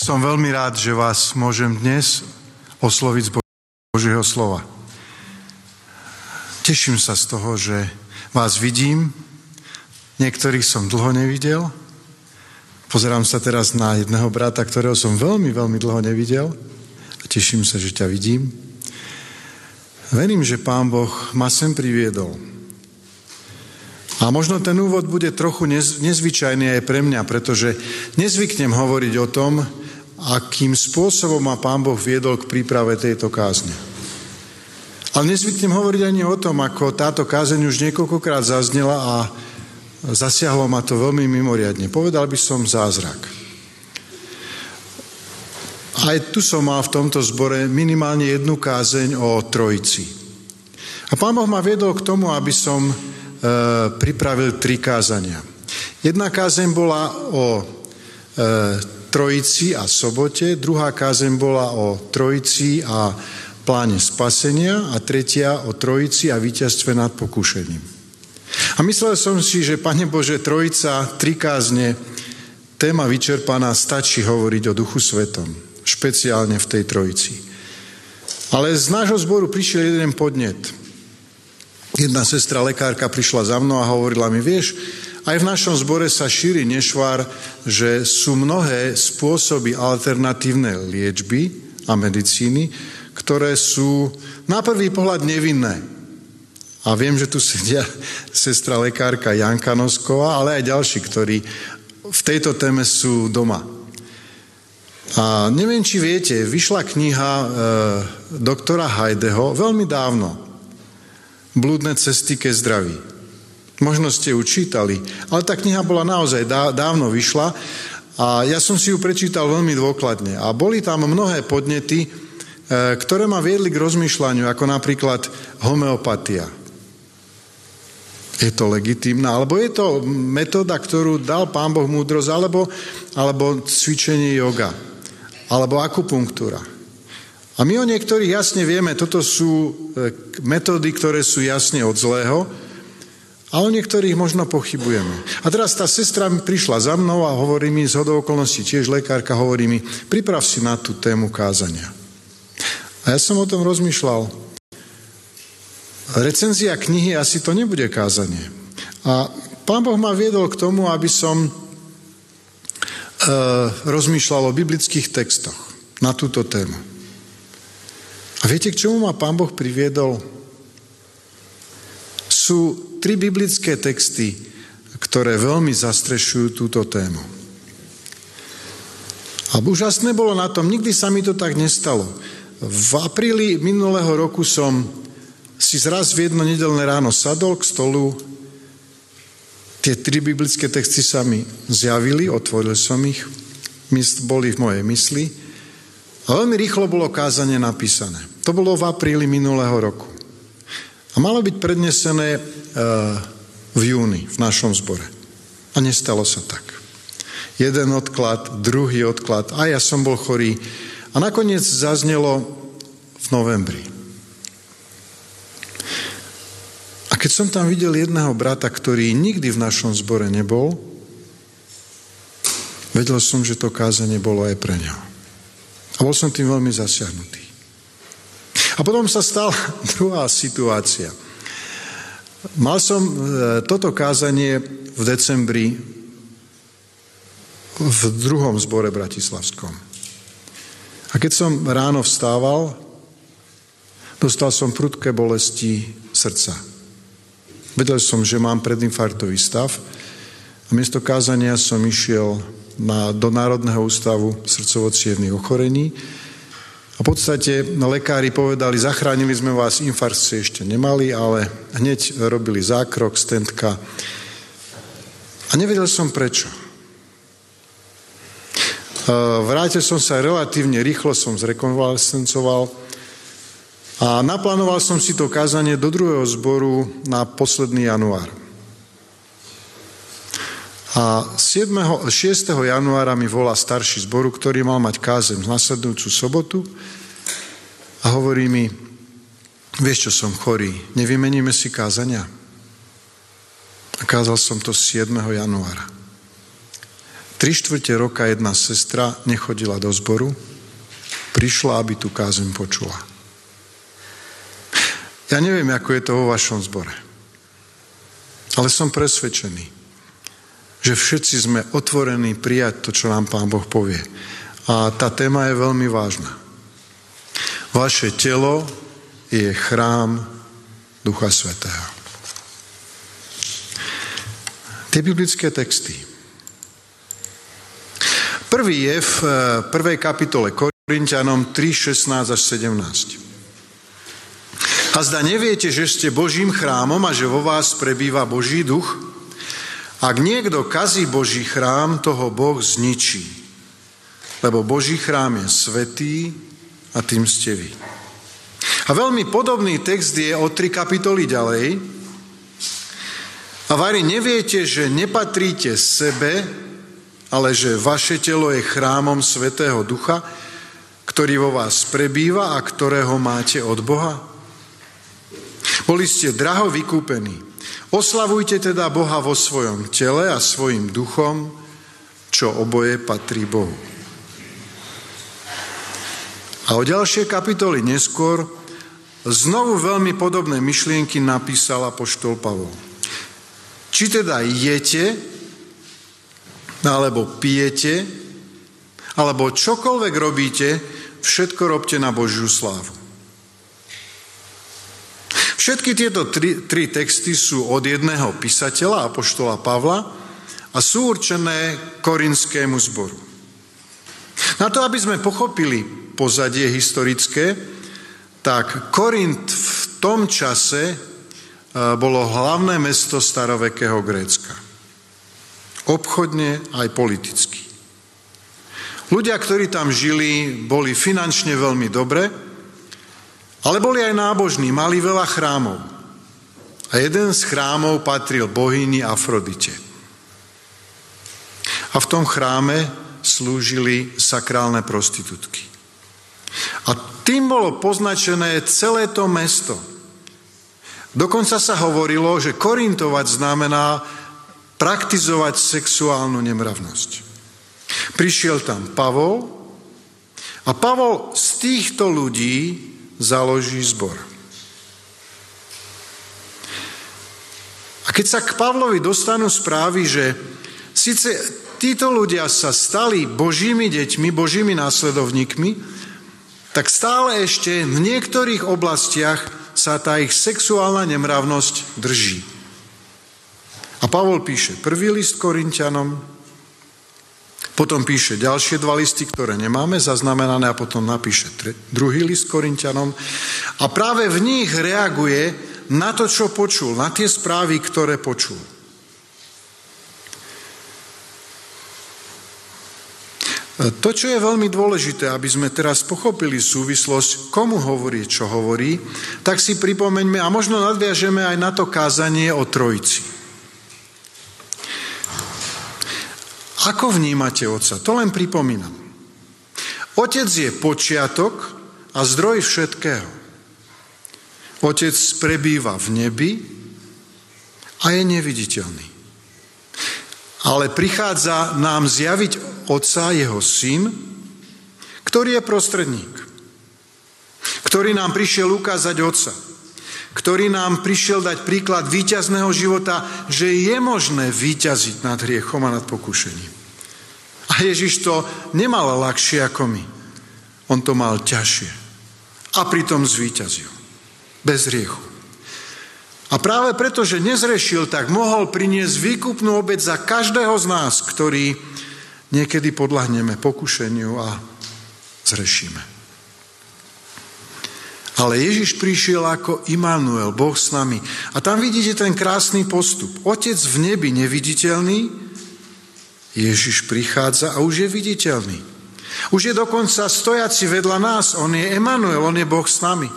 Som veľmi rád, že vás môžem dnes osloviť z Božieho slova. Teším sa z toho, že vás vidím. Niektorých som dlho nevidel. Pozerám sa teraz na jedného brata, ktorého som veľmi, veľmi dlho nevidel. A teším sa, že ťa vidím. Verím, že Pán Boh ma sem priviedol. A možno ten úvod bude trochu nezvyčajný aj pre mňa, pretože nezvyknem hovoriť o tom, akým spôsobom ma Pán Boh viedol k príprave tejto kázne. Ale nezvyknem hovoriť ani o tom, ako táto kázeň už niekoľkokrát zaznela a zasiahlo ma to veľmi mimoriadne. Povedal by som zázrak. Aj tu som mal v tomto zbore minimálne jednu kázeň o trojici. A Pán Boh ma viedol k tomu, aby som e, pripravil tri kázania. Jedna kázeň bola o e, Trojici a sobote, druhá kázeň bola o Trojici a pláne spasenia a tretia o Trojici a víťazstve nad pokušením. A myslel som si, že Pane Bože, Trojica, tri kázne, téma vyčerpaná, stačí hovoriť o Duchu Svetom, špeciálne v tej Trojici. Ale z nášho zboru prišiel jeden podnet. Jedna sestra lekárka prišla za mnou a hovorila mi, vieš, aj v našom zbore sa šíri nešvar, že sú mnohé spôsoby alternatívnej liečby a medicíny, ktoré sú na prvý pohľad nevinné. A viem, že tu sedia sestra lekárka Janka Nosková, ale aj ďalší, ktorí v tejto téme sú doma. A neviem, či viete, vyšla kniha e, doktora Hajdeho veľmi dávno. Blúdne cesty ke zdraví. Možno ste ju čítali, ale tá kniha bola naozaj dávno vyšla a ja som si ju prečítal veľmi dôkladne. A boli tam mnohé podnety, e, ktoré ma viedli k rozmýšľaniu, ako napríklad homeopatia. Je to legitímna, alebo je to metóda, ktorú dal Pán Boh múdrosť, alebo, alebo cvičenie yoga, alebo akupunktúra. A my o niektorých jasne vieme, toto sú e, metódy, ktoré sú jasne od zlého, a o niektorých možno pochybujeme. A teraz tá sestra prišla za mnou a hovorí mi z hodou okolností, tiež lekárka hovorí mi, priprav si na tú tému kázania. A ja som o tom rozmýšľal. Recenzia knihy asi to nebude kázanie. A pán Boh ma viedol k tomu, aby som e, rozmýšľal o biblických textoch na túto tému. A viete, k čomu ma pán Boh priviedol? Sú tri biblické texty, ktoré veľmi zastrešujú túto tému. A úžasné bolo na tom, nikdy sa mi to tak nestalo. V apríli minulého roku som si zraz v jedno nedelné ráno sadol k stolu, tie tri biblické texty sa mi zjavili, otvoril som ich, boli v mojej mysli a veľmi rýchlo bolo kázanie napísané. To bolo v apríli minulého roku. Malo byť prednesené e, v júni v našom zbore. A nestalo sa tak. Jeden odklad, druhý odklad, a ja som bol chorý. A nakoniec zaznelo v novembri. A keď som tam videl jedného brata, ktorý nikdy v našom zbore nebol, vedel som, že to kázanie bolo aj pre ňa. A bol som tým veľmi zasiahnutý. A potom sa stala druhá situácia. Mal som e, toto kázanie v decembri v druhom zbore bratislavskom. A keď som ráno vstával, dostal som prudké bolesti srdca. Vedel som, že mám predinfarktový stav a miesto kázania som išiel na, do Národného ústavu srdcovo ochorení, a v podstate lekári povedali, zachránili sme vás, infarkt ste ešte nemali, ale hneď robili zákrok, stentka. A nevedel som prečo. Vrátil som sa relatívne rýchlo, som zrekonvalescencoval a naplánoval som si to kázanie do druhého zboru na posledný január. A 7. 6. januára mi volá starší zboru, ktorý mal mať kázem nasledujúcu sobotu a hovorí mi, vieš čo, som chorý, nevymeníme si kázania? A kázal som to 7. januára. Tri štvrte roka jedna sestra nechodila do zboru, prišla, aby tú kázem počula. Ja neviem, ako je to vo vašom zbore, ale som presvedčený, že všetci sme otvorení prijať to, čo nám Pán Boh povie. A tá téma je veľmi vážna. Vaše telo je chrám Ducha Svetého. Tie biblické texty. Prvý je v eh, prvej kapitole Korintianom 3, 16 až 17. A zda neviete, že ste Božím chrámom a že vo vás prebýva Boží duch? Ak niekto kazí Boží chrám, toho Boh zničí. Lebo Boží chrám je svetý a tým ste vy. A veľmi podobný text je o tri kapitoly ďalej. A vari neviete, že nepatríte sebe, ale že vaše telo je chrámom Svetého Ducha, ktorý vo vás prebýva a ktorého máte od Boha? Boli ste draho vykúpení. Oslavujte teda Boha vo svojom tele a svojim duchom, čo oboje patrí Bohu. A o ďalšie kapitoly neskôr znovu veľmi podobné myšlienky napísal apoštol Pavol. Či teda jete, alebo pijete, alebo čokoľvek robíte, všetko robte na Božiu slávu. Všetky tieto tri, tri texty sú od jedného písateľa, apoštola Pavla, a sú určené korinskému zboru. Na to, aby sme pochopili pozadie historické, tak Korint v tom čase e, bolo hlavné mesto starovekého Grécka. Obchodne aj politicky. Ľudia, ktorí tam žili, boli finančne veľmi dobre, ale boli aj nábožní, mali veľa chrámov. A jeden z chrámov patril bohyni Afrodite. A v tom chráme slúžili sakrálne prostitútky. A tým bolo poznačené celé to mesto. Dokonca sa hovorilo, že korintovať znamená praktizovať sexuálnu nemravnosť. Prišiel tam Pavol a Pavol z týchto ľudí založí zbor. A keď sa k Pavlovi dostanú správy, že síce títo ľudia sa stali božími deťmi, božími následovníkmi, tak stále ešte v niektorých oblastiach sa tá ich sexuálna nemravnosť drží. A Pavol píše prvý list Korintianom, potom píše ďalšie dva listy, ktoré nemáme zaznamenané a potom napíše druhý list Korintianom a práve v nich reaguje na to, čo počul, na tie správy, ktoré počul. To, čo je veľmi dôležité, aby sme teraz pochopili súvislosť, komu hovorí, čo hovorí, tak si pripomeňme a možno nadviažeme aj na to kázanie o Trojici. Ako vnímate Otca? To len pripomínam. Otec je počiatok a zdroj všetkého. Otec prebýva v nebi a je neviditeľný. Ale prichádza nám zjaviť Otca, jeho syn, ktorý je prostredník, ktorý nám prišiel ukázať Otca, ktorý nám prišiel dať príklad víťazného života, že je možné víťaziť nad hriechom a nad pokušením. A Ježiš to nemal ľahšie ako my. On to mal ťažšie. A pritom zvíťazil. Bez hriechu. A práve preto, že nezrešil, tak mohol priniesť výkupnú obec za každého z nás, ktorý niekedy podľahneme pokušeniu a zrešíme. Ale Ježiš prišiel ako Immanuel, Boh s nami. A tam vidíte ten krásny postup. Otec v nebi neviditeľný, Ježiš prichádza a už je viditeľný. Už je dokonca stojaci vedľa nás. On je Emanuel, on je Boh s nami.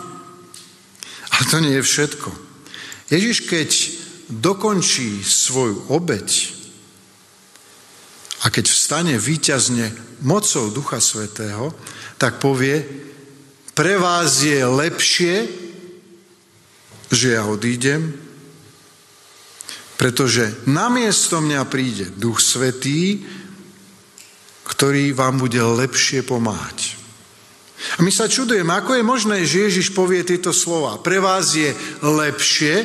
Ale to nie je všetko. Ježiš, keď dokončí svoju obeď a keď vstane výťazne mocou Ducha Svetého, tak povie, pre vás je lepšie, že ja odídem, pretože namiesto mňa príde Duch Svetý ktorý vám bude lepšie pomáhať. A my sa čudujeme, ako je možné, že Ježiš povie tieto slova. Pre vás je lepšie,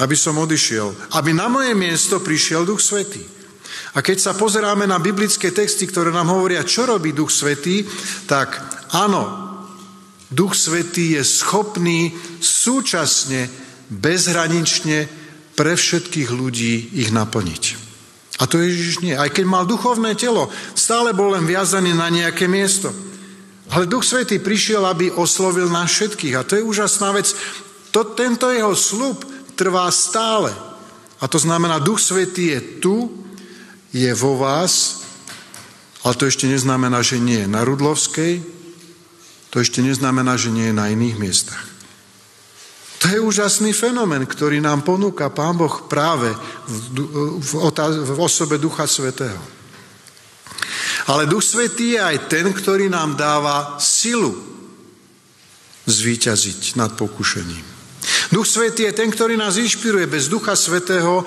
aby som odišiel, aby na moje miesto prišiel Duch Svetý. A keď sa pozeráme na biblické texty, ktoré nám hovoria, čo robí Duch Svetý, tak áno, Duch Svetý je schopný súčasne, bezhranične pre všetkých ľudí ich naplniť. A to Ježiš nie. Aj keď mal duchovné telo, stále bol len viazaný na nejaké miesto. Ale Duch Svetý prišiel, aby oslovil nás všetkých. A to je úžasná vec. To, tento jeho slub trvá stále. A to znamená, Duch Svetý je tu, je vo vás, ale to ešte neznamená, že nie je na Rudlovskej, to ešte neznamená, že nie je na iných miestach. To je úžasný fenomén, ktorý nám ponúka Pán Boh práve v, v, v osobe Ducha Svetého. Ale Duch Svetý je aj ten, ktorý nám dáva silu zvíťaziť nad pokušením. Duch Svetý je ten, ktorý nás inšpiruje. Bez Ducha Svetého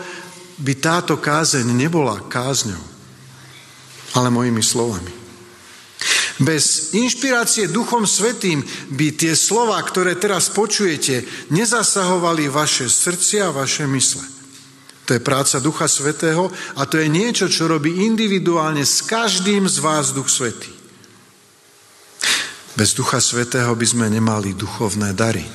by táto kázeň nebola kázňou, ale mojimi slovami. Bez inšpirácie Duchom Svetým by tie slova, ktoré teraz počujete, nezasahovali vaše srdcia a vaše mysle. To je práca Ducha Svetého a to je niečo, čo robí individuálne s každým z vás Duch Svetý. Bez Ducha Svetého by sme nemali duchovné dary.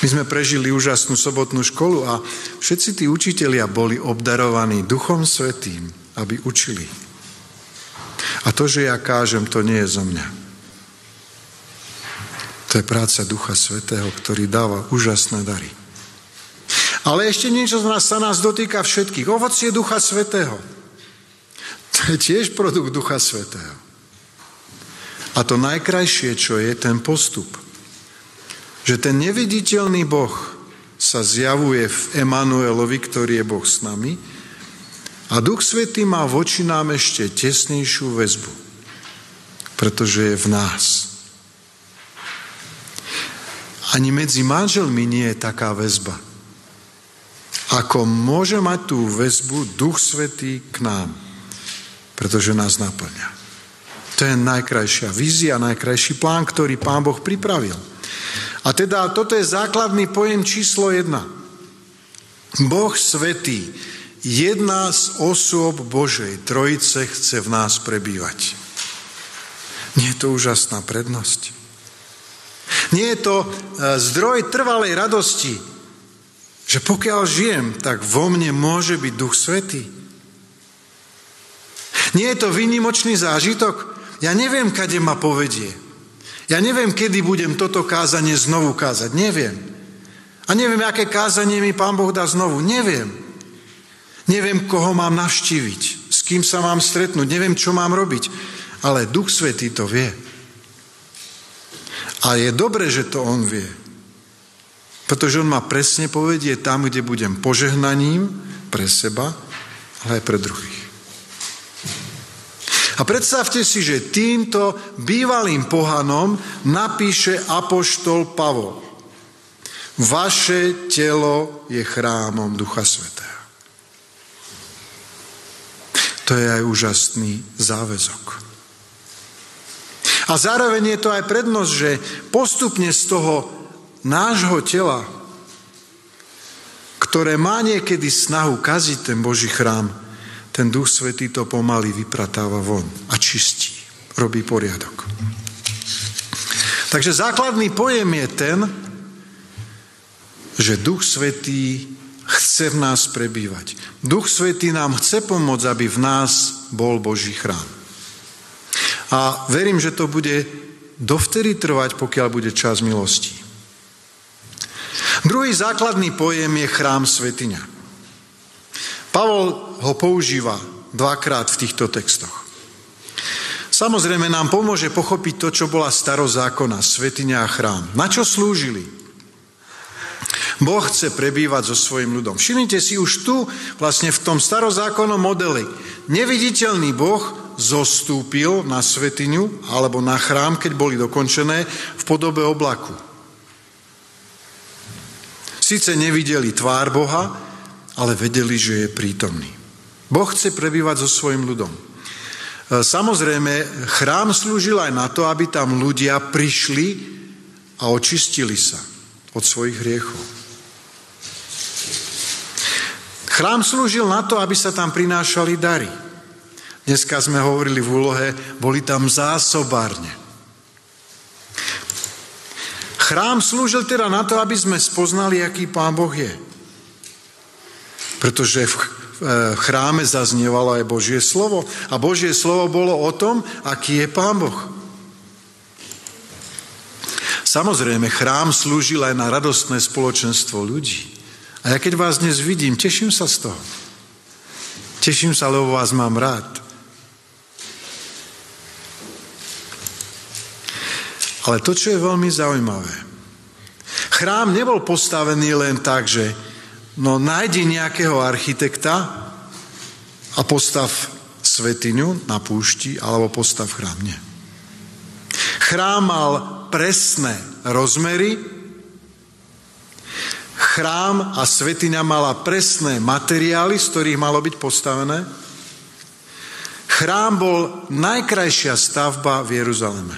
My sme prežili úžasnú sobotnú školu a všetci tí učitelia boli obdarovaní Duchom Svetým, aby učili. A to, že ja kážem, to nie je zo mňa. To je práca Ducha Svetého, ktorý dáva úžasné dary. Ale ešte niečo z nás sa nás dotýka všetkých. Ovocie Ducha Svetého. To je tiež produkt Ducha Svetého. A to najkrajšie, čo je ten postup. Že ten neviditeľný Boh sa zjavuje v Emanuelovi, ktorý je Boh s nami, a Duch Svetý má voči nám ešte tesnejšiu väzbu, pretože je v nás. Ani medzi manželmi nie je taká väzba. Ako môže mať tú väzbu Duch Svetý k nám, pretože nás naplňa. To je najkrajšia vízia, najkrajší plán, ktorý Pán Boh pripravil. A teda toto je základný pojem číslo jedna. Boh Svetý jedna z osôb Božej Trojice chce v nás prebývať. Nie je to úžasná prednosť. Nie je to e, zdroj trvalej radosti, že pokiaľ žijem, tak vo mne môže byť Duch Svetý. Nie je to výnimočný zážitok? Ja neviem, kade ma povedie. Ja neviem, kedy budem toto kázanie znovu kázať. Neviem. A neviem, aké kázanie mi Pán Boh dá znovu. Neviem. Neviem, koho mám navštíviť, s kým sa mám stretnúť, neviem, čo mám robiť, ale Duch Svetý to vie. A je dobré, že to On vie. Pretože On ma presne povedie tam, kde budem požehnaním pre seba, ale aj pre druhých. A predstavte si, že týmto bývalým pohanom napíše apoštol Pavol. Vaše telo je chrámom Ducha Svetého. To je aj úžasný záväzok. A zároveň je to aj prednosť, že postupne z toho nášho tela, ktoré má niekedy snahu kaziť ten Boží chrám, ten Duch Svetý to pomaly vypratáva von a čistí, robí poriadok. Takže základný pojem je ten, že Duch Svetý chce v nás prebývať. Duch Svetý nám chce pomôcť, aby v nás bol Boží chrám. A verím, že to bude dovtedy trvať, pokiaľ bude čas milosti. Druhý základný pojem je chrám svetiňa. Pavol ho používa dvakrát v týchto textoch. Samozrejme nám pomôže pochopiť to, čo bola starozákona, svetiňa a chrám. Na čo slúžili? Boh chce prebývať so svojim ľudom. Všimnite si už tu, vlastne v tom starozákonnom modeli, neviditeľný Boh zostúpil na svetiňu alebo na chrám, keď boli dokončené, v podobe oblaku. Sice nevideli tvár Boha, ale vedeli, že je prítomný. Boh chce prebývať so svojim ľudom. samozrejme, chrám slúžil aj na to, aby tam ľudia prišli a očistili sa od svojich hriechov. Chrám slúžil na to, aby sa tam prinášali dary. Dneska sme hovorili v úlohe, boli tam zásobárne. Chrám slúžil teda na to, aby sme spoznali, aký Pán Boh je. Pretože v chráme zaznievalo aj Božie slovo. A Božie slovo bolo o tom, aký je Pán Boh. Samozrejme, chrám slúžil aj na radostné spoločenstvo ľudí. A ja keď vás dnes vidím, teším sa z toho. Teším sa, lebo vás mám rád. Ale to, čo je veľmi zaujímavé, chrám nebol postavený len tak, že no nájdi nejakého architekta a postav svetiňu na púšti alebo postav chrám. Nie. Chrám mal presné rozmery, chrám a svetiňa mala presné materiály, z ktorých malo byť postavené. Chrám bol najkrajšia stavba v Jeruzaleme.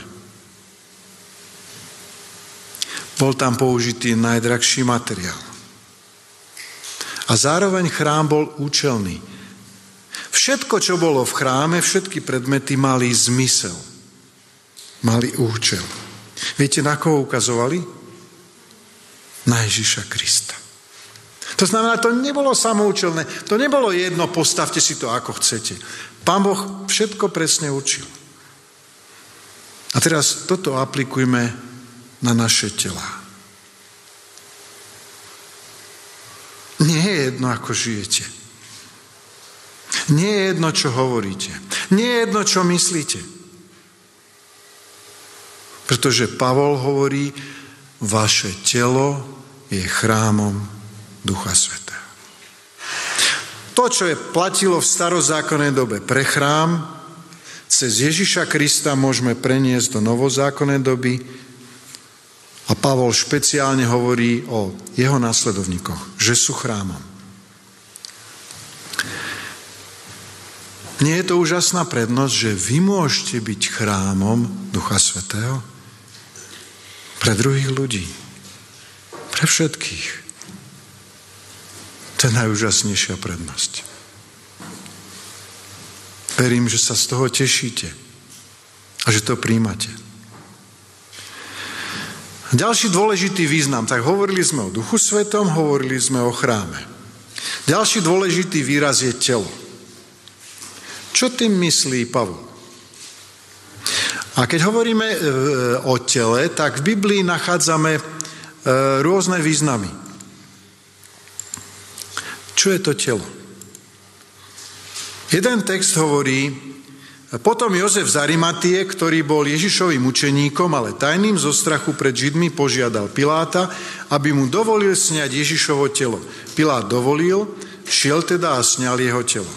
Bol tam použitý najdrahší materiál. A zároveň chrám bol účelný. Všetko, čo bolo v chráme, všetky predmety mali zmysel. Mali účel. Viete, na koho ukazovali? Na Ježiša Krista. To znamená, to nebolo samoučelné, to nebolo jedno, postavte si to ako chcete. Pán Boh všetko presne učil. A teraz toto aplikujme na naše tela. Nie je jedno, ako žijete. Nie je jedno, čo hovoríte. Nie je jedno, čo myslíte. Pretože Pavol hovorí, vaše telo je chrámom Ducha Svetého. To, čo je platilo v starozákonnej dobe pre chrám, cez Ježiša Krista môžeme preniesť do novozákonnej doby, a Pavol špeciálne hovorí o jeho následovníkoch, že sú chrámom. Nie je to úžasná prednosť, že vy môžete byť chrámom Ducha Svetého pre druhých ľudí, pre všetkých. To je najúžasnejšia prednosť. Verím, že sa z toho tešíte a že to príjmate. Ďalší dôležitý význam, tak hovorili sme o Duchu Svetom, hovorili sme o chráme. Ďalší dôležitý výraz je telo. Čo tým myslí Pavol? A keď hovoríme e, o tele, tak v Biblii nachádzame e, rôzne významy. Čo je to telo? Jeden text hovorí, potom Jozef z Arimatie, ktorý bol Ježišovým učeníkom, ale tajným zo strachu pred Židmi požiadal Piláta, aby mu dovolil sňať Ježišovo telo. Pilát dovolil, šiel teda a sňal jeho telo.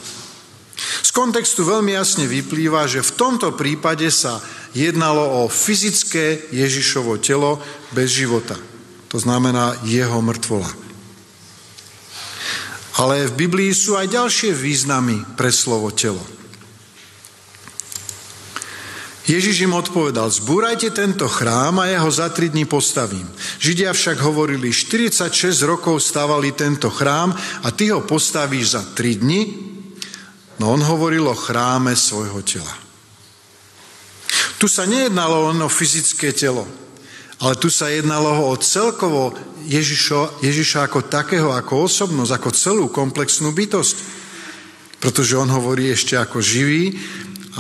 Z kontextu veľmi jasne vyplýva, že v tomto prípade sa jednalo o fyzické Ježišovo telo bez života. To znamená jeho mŕtvola. Ale v Biblii sú aj ďalšie významy pre slovo telo. Ježiš im odpovedal, zbúrajte tento chrám a ja ho za tri dní postavím. Židia však hovorili, 46 rokov stavali tento chrám a ty ho postavíš za tri dni? No on hovoril o chráme svojho tela. Tu sa nejednalo len o fyzické telo, ale tu sa jednalo o celkovo Ježišo, Ježiša ako takého, ako osobnosť, ako celú komplexnú bytosť. Pretože on hovorí ešte ako živý,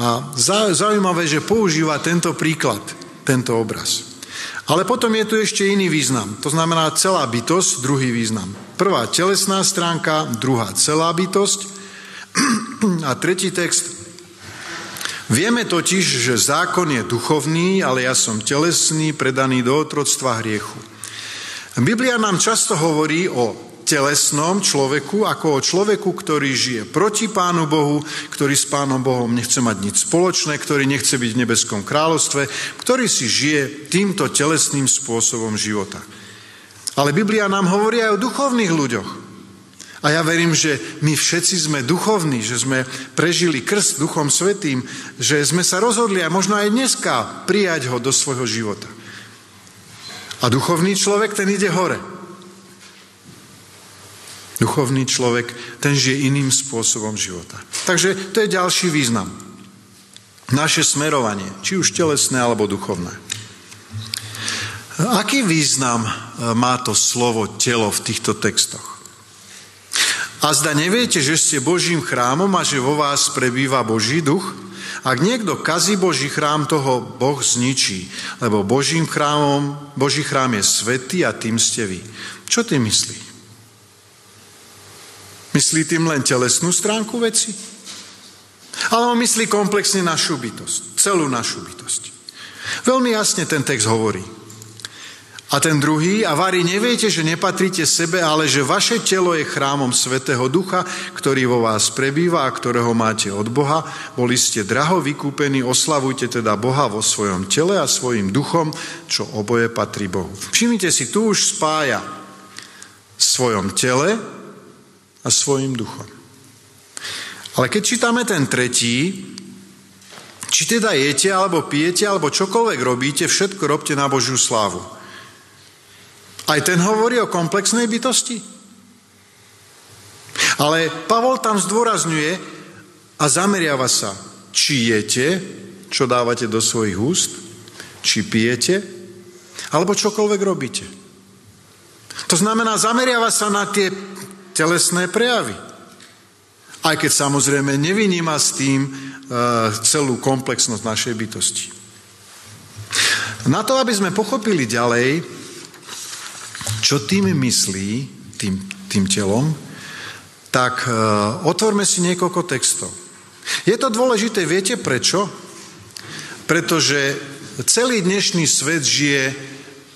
a zaujímavé, že používa tento príklad, tento obraz. Ale potom je tu ešte iný význam. To znamená celá bytosť, druhý význam. Prvá telesná stránka, druhá celá bytosť. A tretí text. Vieme totiž, že zákon je duchovný, ale ja som telesný, predaný do otroctva hriechu. Biblia nám často hovorí o telesnom človeku, ako o človeku, ktorý žije proti Pánu Bohu, ktorý s Pánom Bohom nechce mať nič spoločné, ktorý nechce byť v nebeskom kráľovstve, ktorý si žije týmto telesným spôsobom života. Ale Biblia nám hovorí aj o duchovných ľuďoch. A ja verím, že my všetci sme duchovní, že sme prežili krst Duchom Svetým, že sme sa rozhodli a možno aj dneska prijať ho do svojho života. A duchovný človek, ten ide hore. Duchovný človek, ten žije iným spôsobom života. Takže to je ďalší význam. Naše smerovanie, či už telesné alebo duchovné. Aký význam e, má to slovo telo v týchto textoch? A zda neviete, že ste Božím chrámom a že vo vás prebýva Boží duch? Ak niekto kazí Boží chrám, toho Boh zničí, lebo Božím chrámom, Boží chrám je svetý a tým ste vy. Čo ty myslí? Myslí tým len telesnú stránku veci? Ale on myslí komplexne našu bytosť, celú našu bytosť. Veľmi jasne ten text hovorí. A ten druhý, a vári neviete, že nepatríte sebe, ale že vaše telo je chrámom Svetého Ducha, ktorý vo vás prebýva a ktorého máte od Boha. Boli ste draho vykúpení, oslavujte teda Boha vo svojom tele a svojim duchom, čo oboje patrí Bohu. Všimnite si, tu už spája svojom tele a svojim duchom. Ale keď čítame ten tretí, či teda jete, alebo pijete, alebo čokoľvek robíte, všetko robte na Božiu slávu. Aj ten hovorí o komplexnej bytosti. Ale Pavol tam zdôrazňuje a zameriava sa, či jete, čo dávate do svojich úst, či pijete, alebo čokoľvek robíte. To znamená, zameriava sa na tie telesné prejavy. Aj keď samozrejme nevyníma s tým e, celú komplexnosť našej bytosti. Na to, aby sme pochopili ďalej, čo tým myslí, tým, tým telom, tak uh, otvorme si niekoľko textov. Je to dôležité, viete prečo? Pretože celý dnešný svet žije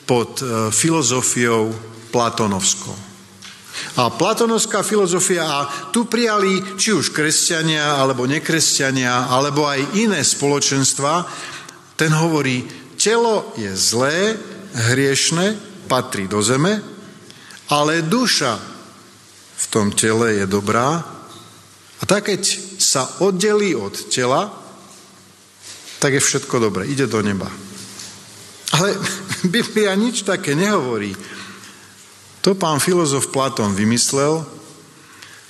pod uh, filozofiou platonovskou. A platonovská filozofia, a tu prijali či už kresťania, alebo nekresťania, alebo aj iné spoločenstva, ten hovorí, telo je zlé, hriešne, patrí do zeme, ale duša v tom tele je dobrá a tak keď sa oddelí od tela, tak je všetko dobré, ide do neba. Ale Biblia nič také nehovorí. To pán filozof Platón vymyslel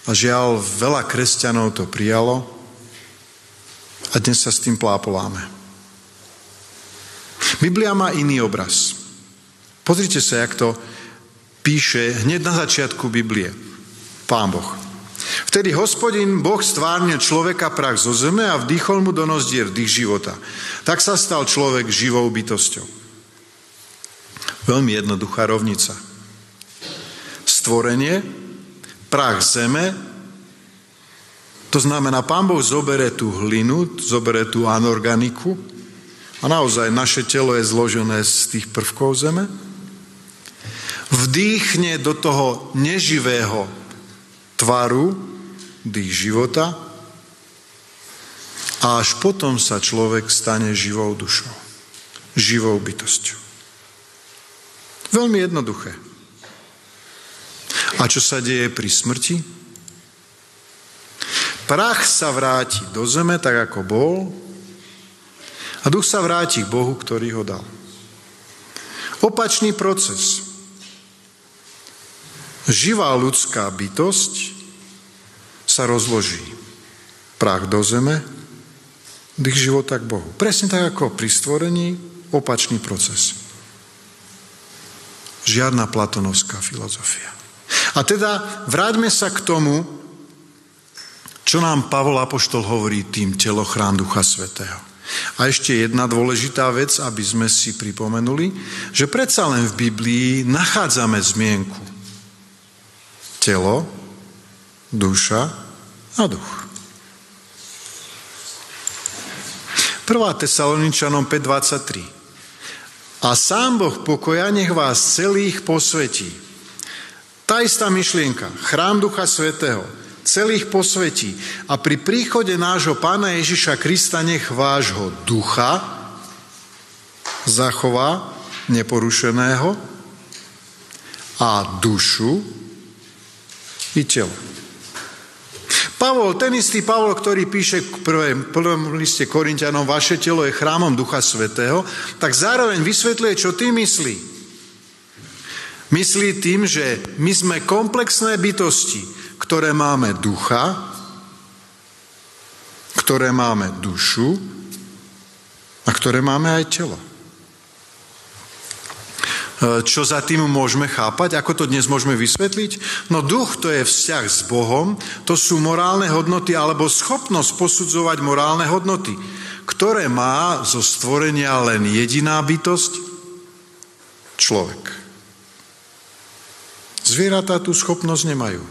a žiaľ veľa kresťanov to prijalo a dnes sa s tým plápoláme. Biblia má iný obraz. Pozrite sa, jak to píše hneď na začiatku Biblie. Pán Boh. Vtedy hospodin Boh stvárnil človeka prach zo zeme a vdýchol mu do nozdier vdých života. Tak sa stal človek živou bytosťou. Veľmi jednoduchá rovnica. Stvorenie, prach zeme, to znamená, pán Boh zobere tú hlinu, zobere tú anorganiku a naozaj naše telo je zložené z tých prvkov zeme vdýchne do toho neživého tvaru, dých života a až potom sa človek stane živou dušou, živou bytosťou. Veľmi jednoduché. A čo sa deje pri smrti? Prach sa vráti do zeme, tak ako bol, a duch sa vráti k Bohu, ktorý ho dal. Opačný proces živá ľudská bytosť sa rozloží. Prach do zeme, dých života k Bohu. Presne tak ako pri stvorení, opačný proces. Žiadna platonovská filozofia. A teda vráťme sa k tomu, čo nám Pavol Apoštol hovorí tým telo chrám Ducha Svetého. A ešte jedna dôležitá vec, aby sme si pripomenuli, že predsa len v Biblii nachádzame zmienku telo, duša a duch. 1. Tesaloničanom 5.23 A sám Boh pokoja nech vás celých posvetí. Tá istá myšlienka, chrám Ducha Svetého, celých posvetí. A pri príchode nášho Pána Ježiša Krista nech vášho ducha zachová neporušeného a dušu i telo. Pavol, ten istý Pavol, ktorý píše v prvom liste Korintianom, vaše telo je chrámom Ducha Svetého, tak zároveň vysvetľuje, čo tým myslí. Myslí tým, že my sme komplexné bytosti, ktoré máme ducha, ktoré máme dušu a ktoré máme aj telo. E, čo za tým môžeme chápať, ako to dnes môžeme vysvetliť? No duch to je vzťah s Bohom, to sú morálne hodnoty alebo schopnosť posudzovať morálne hodnoty, ktoré má zo stvorenia len jediná bytosť, človek. Zvieratá tú schopnosť nemajú.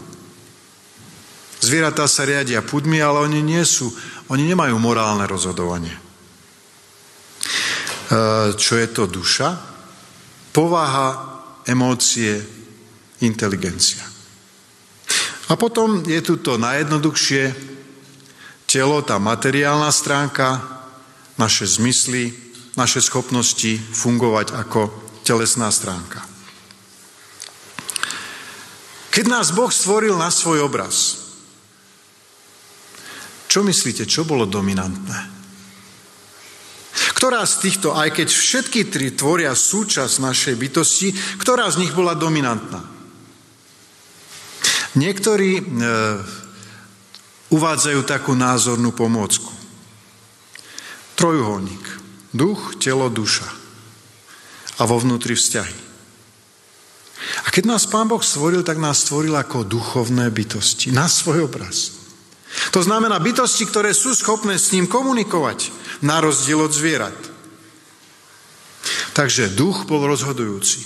Zvieratá sa riadia pudmi, ale oni nie sú, oni nemajú morálne rozhodovanie. E, čo je to duša? Povaha, emócie, inteligencia. A potom je tu to najjednoduchšie telo, tá materiálna stránka, naše zmysly, naše schopnosti fungovať ako telesná stránka. Keď nás Boh stvoril na svoj obraz, čo myslíte, čo bolo dominantné? Ktorá z týchto, aj keď všetky tri tvoria súčasť našej bytosti, ktorá z nich bola dominantná? Niektorí e, uvádzajú takú názornú pomôcku. Trojuholník. Duch, telo, duša. A vo vnútri vzťahy. A keď nás Pán Boh stvoril, tak nás stvoril ako duchovné bytosti. Na svoj obraz. To znamená bytosti, ktoré sú schopné s ním komunikovať, na rozdiel od zvierat. Takže duch bol rozhodujúci.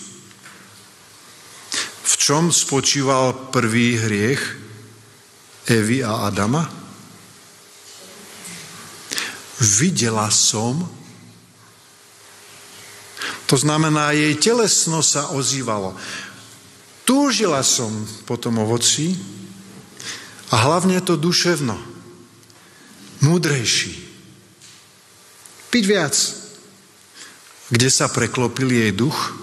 V čom spočíval prvý hriech Evy a Adama? Videla som, to znamená, jej telesno sa ozývalo. Túžila som po tom ovoci, a hlavne to duševno. Múdrejší. Piť viac. Kde sa preklopil jej duch?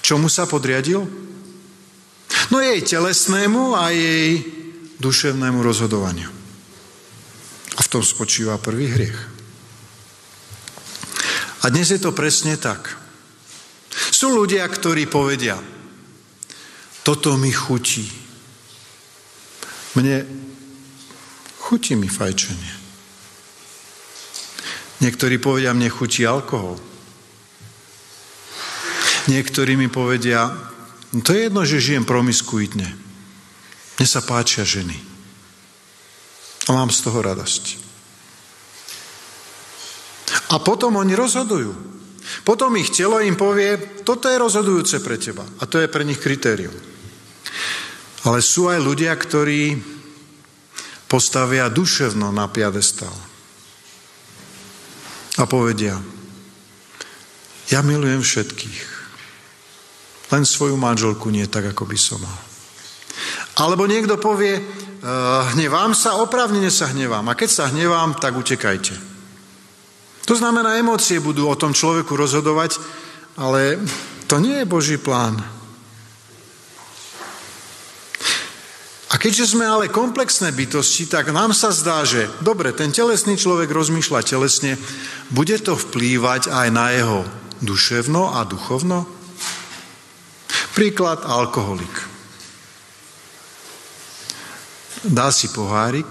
Čomu sa podriadil? No jej telesnému a jej duševnému rozhodovaniu. A v tom spočíva prvý hriech. A dnes je to presne tak. Sú ľudia, ktorí povedia, toto mi chutí, mne chutí mi fajčenie. Niektorí povedia, mne chutí alkohol. Niektorí mi povedia, no to je jedno, že žijem promiskuitne. Mne sa páčia ženy. A mám z toho radosť. A potom oni rozhodujú. Potom ich telo im povie, toto je rozhodujúce pre teba. A to je pre nich kritérium. Ale sú aj ľudia, ktorí postavia duševno na piadestal. A povedia, ja milujem všetkých, len svoju manželku nie tak, ako by som mal. Alebo niekto povie, hnevám sa, opravnene sa hnevám. A keď sa hnevám, tak utekajte. To znamená, emócie budú o tom človeku rozhodovať, ale to nie je Boží plán. A keďže sme ale komplexné bytosti, tak nám sa zdá, že dobre, ten telesný človek rozmýšľa telesne, bude to vplývať aj na jeho duševno a duchovno? Príklad alkoholik. Dá si pohárik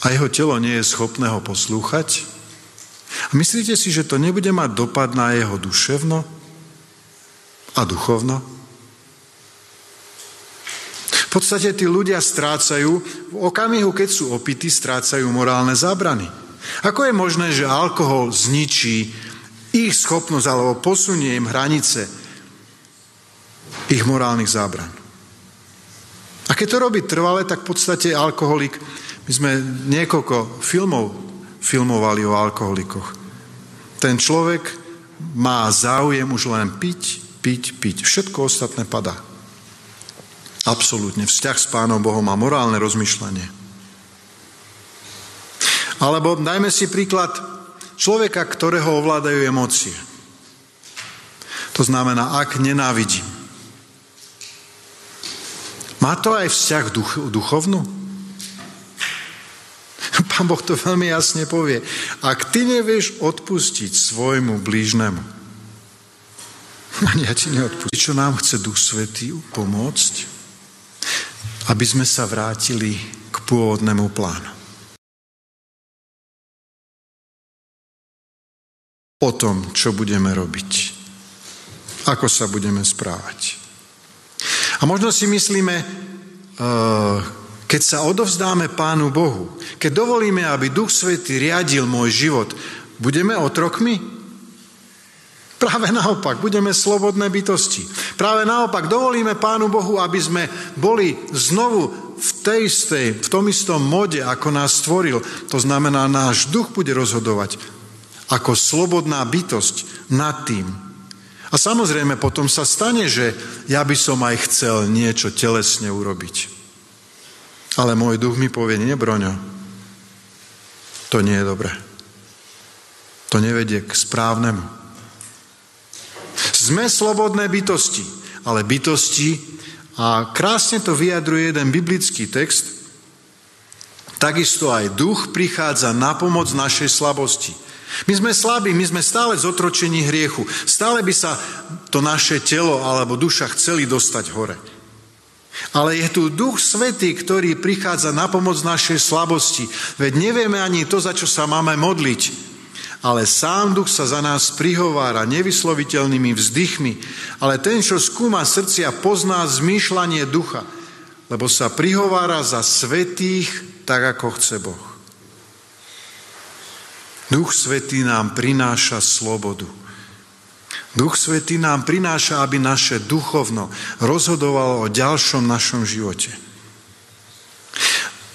a jeho telo nie je schopné ho poslúchať. A myslíte si, že to nebude mať dopad na jeho duševno a duchovno? Podstate tí ľudia strácajú, v okamihu, keď sú opity, strácajú morálne zábrany. Ako je možné, že alkohol zničí ich schopnosť alebo posunie im hranice ich morálnych zábran? A keď to robí trvale, tak v podstate alkoholik, my sme niekoľko filmov filmovali o alkoholikoch. Ten človek má záujem už len piť, piť, piť. Všetko ostatné padá. Absolútne. Vzťah s Pánom Bohom a morálne rozmýšľanie. Alebo dajme si príklad človeka, ktorého ovládajú emócie. To znamená, ak nenávidím, Má to aj vzťah duch, duchovnú? Pán Boh to veľmi jasne povie. Ak ty nevieš odpustiť svojmu blížnemu, ani ja ti neodpustím. Čo nám chce Duch Svetý pomôcť? Aby sme sa vrátili k pôvodnému plánu. O tom, čo budeme robiť. Ako sa budeme správať. A možno si myslíme, uh, keď sa odovzdáme Pánu Bohu, keď dovolíme, aby Duch Svetý riadil môj život, budeme otrokmi? Práve naopak, budeme slobodné bytosti. Práve naopak, dovolíme Pánu Bohu, aby sme boli znovu v, tej istej, v tom istom mode, ako nás stvoril. To znamená, náš duch bude rozhodovať ako slobodná bytosť nad tým. A samozrejme potom sa stane, že ja by som aj chcel niečo telesne urobiť. Ale môj duch mi povie, nie to nie je dobré. To nevedie k správnemu. Sme slobodné bytosti, ale bytosti, a krásne to vyjadruje jeden biblický text, takisto aj duch prichádza na pomoc našej slabosti. My sme slabí, my sme stále zotročení hriechu. Stále by sa to naše telo alebo duša chceli dostať hore. Ale je tu Duch Svetý, ktorý prichádza na pomoc našej slabosti. Veď nevieme ani to, za čo sa máme modliť. Ale sám Duch sa za nás prihovára nevysloviteľnými vzdychmi. Ale ten, čo skúma srdcia, pozná zmýšľanie ducha, lebo sa prihovára za svetých, tak ako chce Boh. Duch Svetý nám prináša slobodu. Duch Svetý nám prináša, aby naše duchovno rozhodovalo o ďalšom našom živote.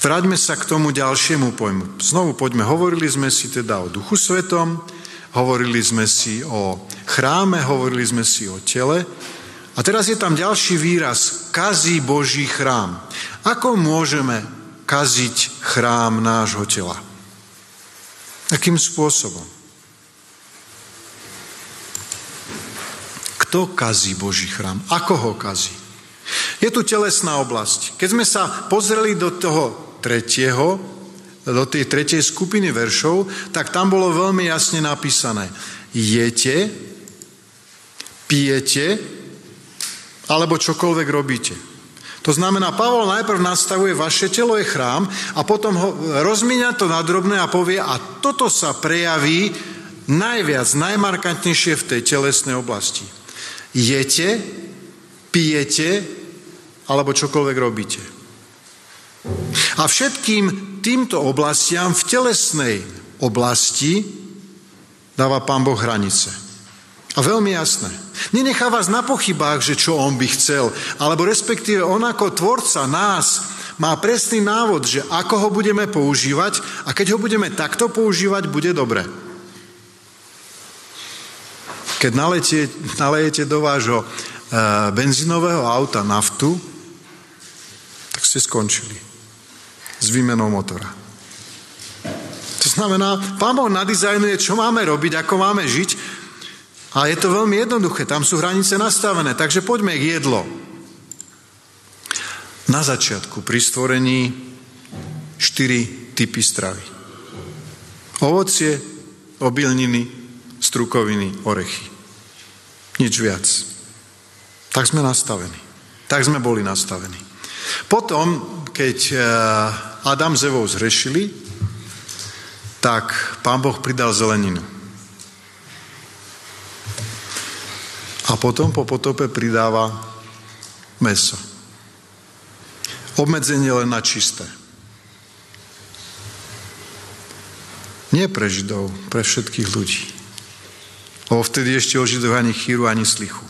Vráťme sa k tomu ďalšiemu pojmu. Znovu poďme, hovorili sme si teda o Duchu Svetom, hovorili sme si o chráme, hovorili sme si o tele. A teraz je tam ďalší výraz, kazí Boží chrám. Ako môžeme kaziť chrám nášho tela? Akým spôsobom? Kto kazí Boží chrám? Ako ho kazí? Je tu telesná oblasť. Keď sme sa pozreli do toho tretieho, do tej tretej skupiny veršov, tak tam bolo veľmi jasne napísané. Jete, pijete, alebo čokoľvek robíte. To znamená, Pavol najprv nastavuje, vaše telo je chrám a potom ho rozmíňa to na drobné a povie, a toto sa prejaví najviac, najmarkantnejšie v tej telesnej oblasti jete, pijete alebo čokoľvek robíte. A všetkým týmto oblastiam v telesnej oblasti dáva Pán Boh hranice. A veľmi jasné. Nenechá vás na pochybách, že čo on by chcel, alebo respektíve on ako tvorca nás má presný návod, že ako ho budeme používať a keď ho budeme takto používať, bude dobre. Keď nalejete, nalejete do vášho e, benzínového auta naftu, tak ste skončili s výmenou motora. To znamená, Pán Boh nadizajnuje, čo máme robiť, ako máme žiť a je to veľmi jednoduché, tam sú hranice nastavené, takže poďme k jedlo. Na začiatku pri stvorení štyri typy stravy. Ovocie, obilniny, strukoviny, orechy. Nič viac. Tak sme nastavení. Tak sme boli nastavení. Potom, keď eh, Adam s Evou zhrešili, tak pán Boh pridal zeleninu. A potom po potope pridáva meso. Obmedzenie len na čisté. Nie pre Židov, pre všetkých ľudí. Lebo vtedy ešte o Židoch ani chýru, ani slichu.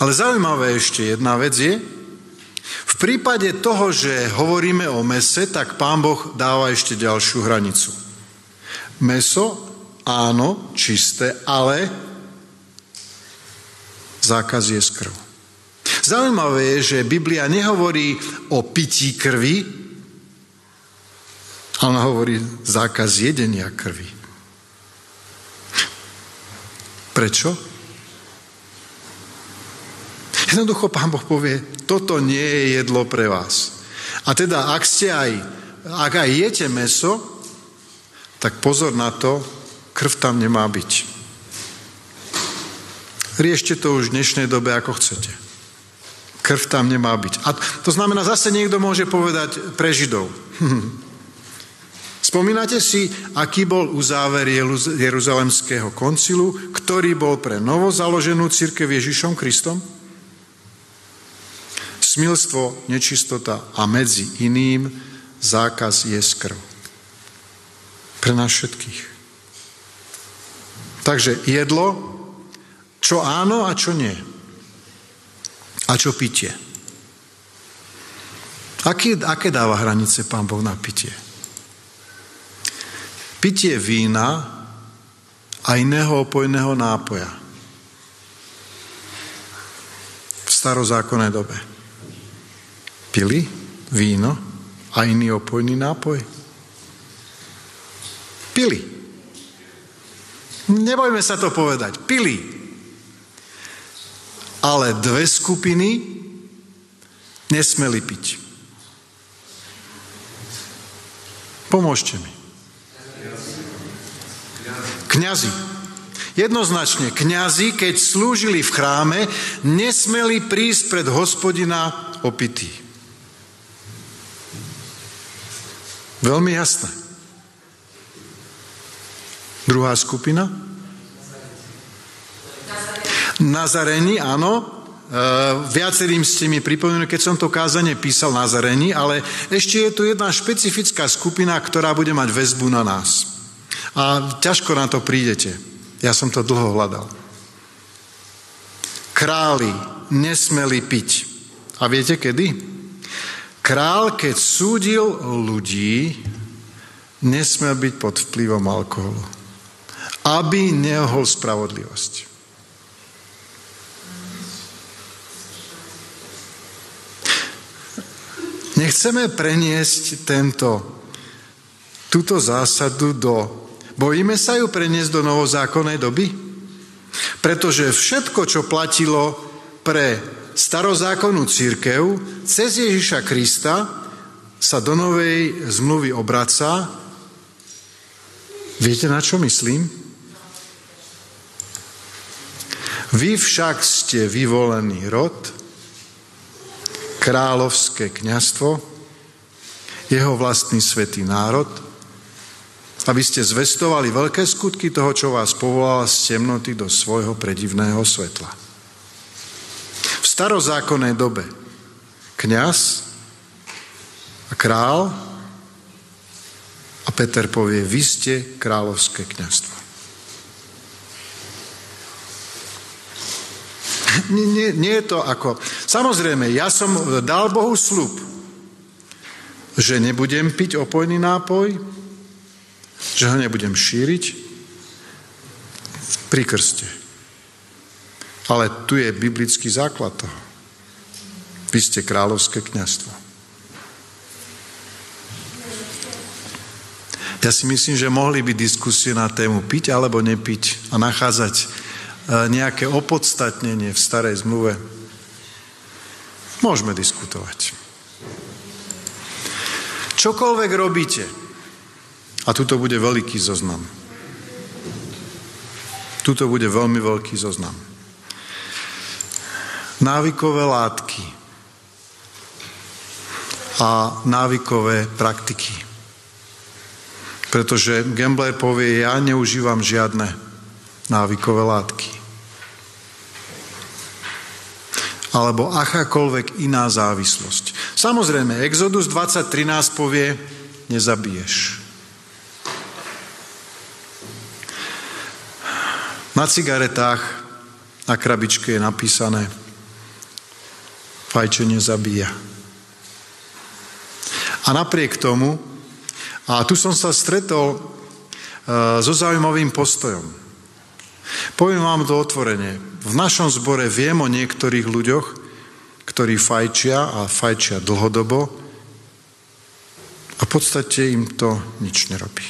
Ale zaujímavé ešte jedna vec je, prípade toho, že hovoríme o mese, tak pán Boh dáva ešte ďalšiu hranicu. Meso, áno, čisté, ale zákaz je z krv. Zaujímavé je, že Biblia nehovorí o pití krvi, ale hovorí zákaz jedenia krvi. Prečo? Jednoducho pán Boh povie, toto nie je jedlo pre vás. A teda, ak ste aj, ak aj jete meso, tak pozor na to, krv tam nemá byť. Riešte to už v dnešnej dobe, ako chcete. Krv tam nemá byť. A to znamená, zase niekto môže povedať pre Židov. Spomínate si, aký bol uzáver Jeruzalemského koncilu, ktorý bol pre novozaloženú církev Ježišom Kristom? Smilstvo, nečistota a medzi iným zákaz je skrv. Pre nás všetkých. Takže jedlo, čo áno a čo nie. A čo pitie. Aké, aké dáva hranice pán Boh na pitie? Pitie vína a iného opojného nápoja. V starozákonnej dobe. Pili víno a iný opojný nápoj. Pili. Nebojme sa to povedať. Pili. Ale dve skupiny nesmeli piť. Pomôžte mi. Kňazi. Jednoznačne, kňazi, keď slúžili v chráme, nesmeli prísť pred hospodina opití. Veľmi jasné. Druhá skupina? Nazarení, áno. E, viacerým ste mi pripomenuli, keď som to kázanie písal Nazarení, ale ešte je tu jedna špecifická skupina, ktorá bude mať väzbu na nás. A ťažko na to prídete. Ja som to dlho hľadal. Králi nesmeli piť. A viete kedy? Král, keď súdil ľudí, nesmel byť pod vplyvom alkoholu. Aby neohol spravodlivosť. Nechceme preniesť tento, túto zásadu do Bojíme sa ju preniesť do novozákonnej doby? Pretože všetko, čo platilo pre starozákonnú církev, cez Ježiša Krista sa do novej zmluvy obraca. Viete, na čo myslím? Vy však ste vyvolený rod, kráľovské kňastvo, jeho vlastný svetý národ – aby ste zvestovali veľké skutky toho, čo vás povolal z temnoty do svojho predivného svetla. Starozákonnej dobe kňaz a král a Peter povie, vy ste kráľovské kňazstvo. Nie, nie, nie je to ako... Samozrejme, ja som dal Bohu slub, že nebudem piť opojný nápoj, že ho nebudem šíriť pri krste. Ale tu je biblický základ toho. Vy ste kráľovské kniastvo. Ja si myslím, že mohli byť diskusie na tému piť alebo nepiť a nachádzať e, nejaké opodstatnenie v starej zmluve. Môžeme diskutovať. Čokoľvek robíte, a tuto bude veľký zoznam. Tuto bude veľmi veľký zoznam. Návykové látky a návykové praktiky. Pretože Gambler povie, ja neužívam žiadne návykové látky. Alebo akákoľvek iná závislosť. Samozrejme, Exodus 20.13 povie, nezabiješ. Na cigaretách na krabičke je napísané fajčenie zabíja. A napriek tomu, a tu som sa stretol e, so zaujímavým postojom. Poviem vám to otvorene. V našom zbore viem o niektorých ľuďoch, ktorí fajčia a fajčia dlhodobo a v podstate im to nič nerobí.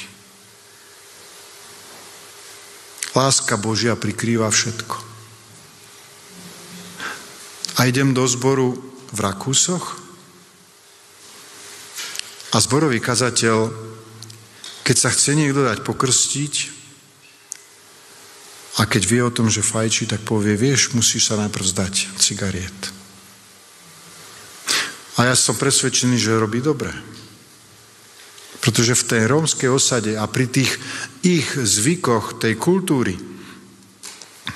Láska Božia prikrýva všetko. A idem do zboru v Rakúsoch a zborový kazateľ, keď sa chce niekto dať pokrstiť a keď vie o tom, že fajčí, tak povie, vieš, musíš sa najprv zdať cigariet. A ja som presvedčený, že robí dobre. Pretože v tej rómskej osade a pri tých ich zvykoch tej kultúry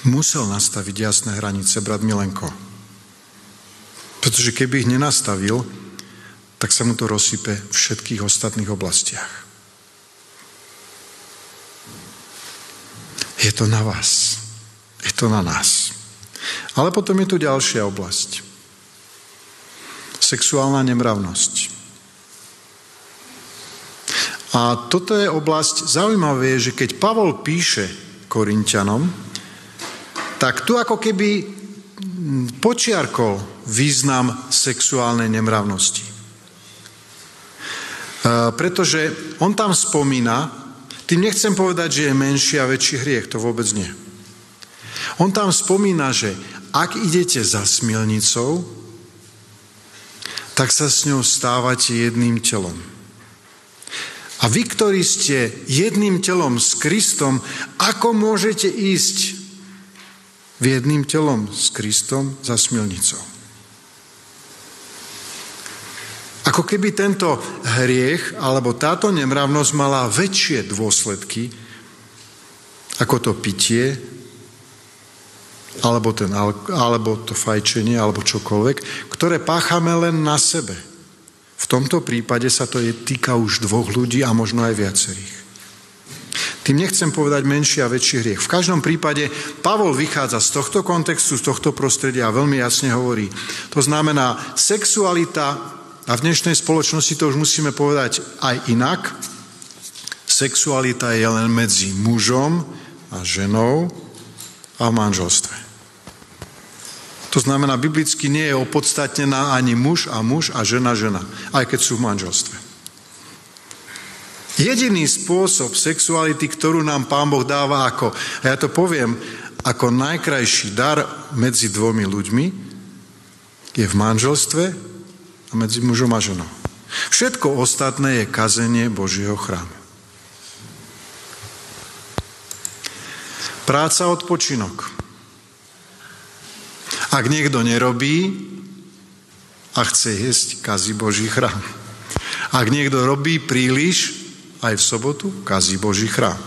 musel nastaviť jasné hranice brat Milenko. Pretože keby ich nenastavil, tak sa mu to rozsype v všetkých ostatných oblastiach. Je to na vás. Je to na nás. Ale potom je tu ďalšia oblasť. Sexuálna nemravnosť. A toto je oblasť, zaujímavé je, že keď Pavol píše Korintianom, tak tu ako keby počiarkol význam sexuálnej nemravnosti. Pretože on tam spomína, tým nechcem povedať, že je menší a väčší hriech, to vôbec nie. On tam spomína, že ak idete za smilnicou, tak sa s ňou stávate jedným telom. A vy, ktorí ste jedným telom s Kristom, ako môžete ísť v jedným telom s Kristom za smilnicou? Ako keby tento hriech alebo táto nemravnosť mala väčšie dôsledky ako to pitie, alebo, ten, alebo to fajčenie, alebo čokoľvek, ktoré páchame len na sebe. V tomto prípade sa to je, týka už dvoch ľudí a možno aj viacerých. Tým nechcem povedať menší a väčší hriech. V každom prípade Pavol vychádza z tohto kontextu, z tohto prostredia a veľmi jasne hovorí. To znamená, sexualita a v dnešnej spoločnosti to už musíme povedať aj inak. Sexualita je len medzi mužom a ženou a v manželstve. To znamená, biblicky nie je opodstatnená ani muž a muž a žena žena, aj keď sú v manželstve. Jediný spôsob sexuality, ktorú nám Pán Boh dáva ako, a ja to poviem, ako najkrajší dar medzi dvomi ľuďmi, je v manželstve a medzi mužom a ženou. Všetko ostatné je kazenie Božieho chrámu. Práca, odpočinok. Ak niekto nerobí a chce jesť, kazí Boží chrám. Ak niekto robí príliš, aj v sobotu, kazí Boží chrám.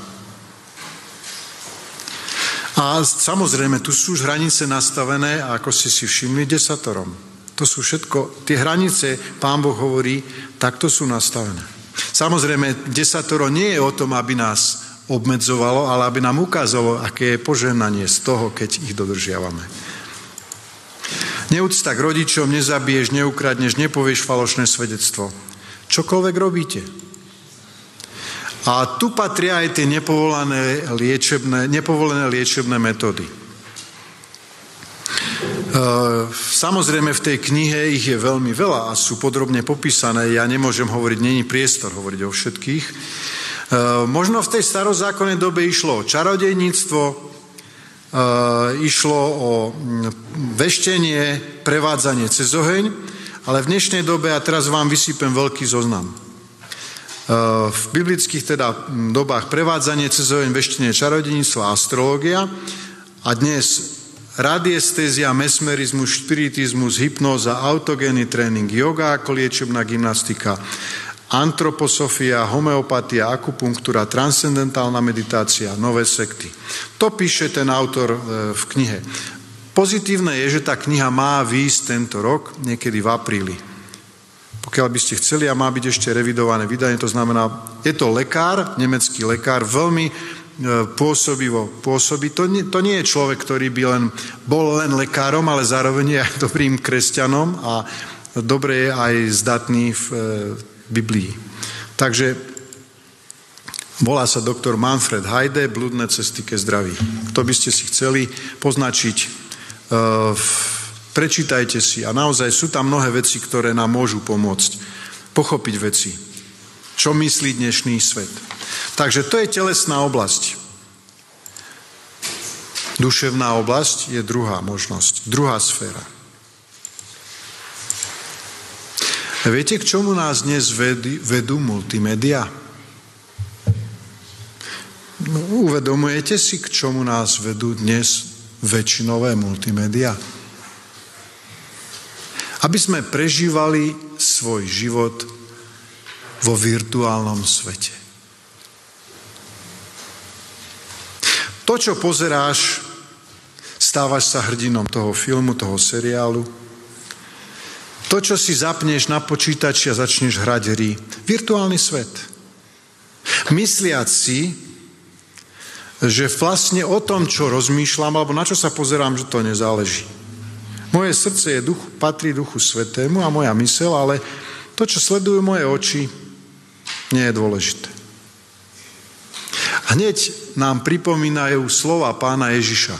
A samozrejme, tu sú už hranice nastavené, ako ste si všimli, desatorom. To sú všetko, tie hranice, pán Boh hovorí, takto sú nastavené. Samozrejme, desatoro nie je o tom, aby nás obmedzovalo, ale aby nám ukázalo, aké je požehnanie z toho, keď ich dodržiavame. Neúcta k rodičom, nezabiješ, neukradneš, nepovieš falošné svedectvo. Čokoľvek robíte. A tu patria aj tie nepovolené liečebné, nepovolené liečebné metódy. Ehm, samozrejme v tej knihe ich je veľmi veľa a sú podrobne popísané. Ja nemôžem hovoriť, není priestor hovoriť o všetkých. Ehm, možno v tej starozákonnej dobe išlo o čarodejníctvo, ehm, išlo o mm, veštenie, prevádzanie cez oheň, ale v dnešnej dobe, a teraz vám vysypem veľký zoznam, v biblických teda mm, dobách prevádzanie cez oheň, veštenie, čarodejníctvo astrológia a dnes radiestézia, mesmerizmus, špiritizmus, hypnóza, autogénny tréning, yoga ako liečebná gymnastika, antroposofia, homeopatia, akupunktúra, transcendentálna meditácia, nové sekty. To píše ten autor e, v knihe. Pozitívne je, že tá kniha má výjsť tento rok, niekedy v apríli. Pokiaľ by ste chceli a má byť ešte revidované vydanie, to znamená, je to lekár, nemecký lekár, veľmi pôsobivo pôsobí. To nie, to nie je človek, ktorý by len bol len lekárom, ale zároveň je aj dobrým kresťanom a dobre je aj zdatný v e, Biblii. Takže volá sa doktor Manfred Heide, Bludné cesty ke zdraví. To by ste si chceli poznačiť, e, prečítajte si. A naozaj sú tam mnohé veci, ktoré nám môžu pomôcť pochopiť veci. Čo myslí dnešný svet? Takže to je telesná oblasť. Duševná oblasť je druhá možnosť, druhá sféra. A viete, k čomu nás dnes vedú multimédia? No, uvedomujete si, k čomu nás vedú dnes väčšinové multimédia? Aby sme prežívali svoj život vo virtuálnom svete. To, čo pozeráš, stávaš sa hrdinom toho filmu, toho seriálu. To, čo si zapneš na počítači a začneš hrať hry. Virtuálny svet. Mysliac si, že vlastne o tom, čo rozmýšľam, alebo na čo sa pozerám, že to nezáleží. Moje srdce je duch, patrí duchu svetému a moja mysel, ale to, čo sledujú moje oči, nie je dôležité. Hneď nám pripomínajú slova pána Ježiša.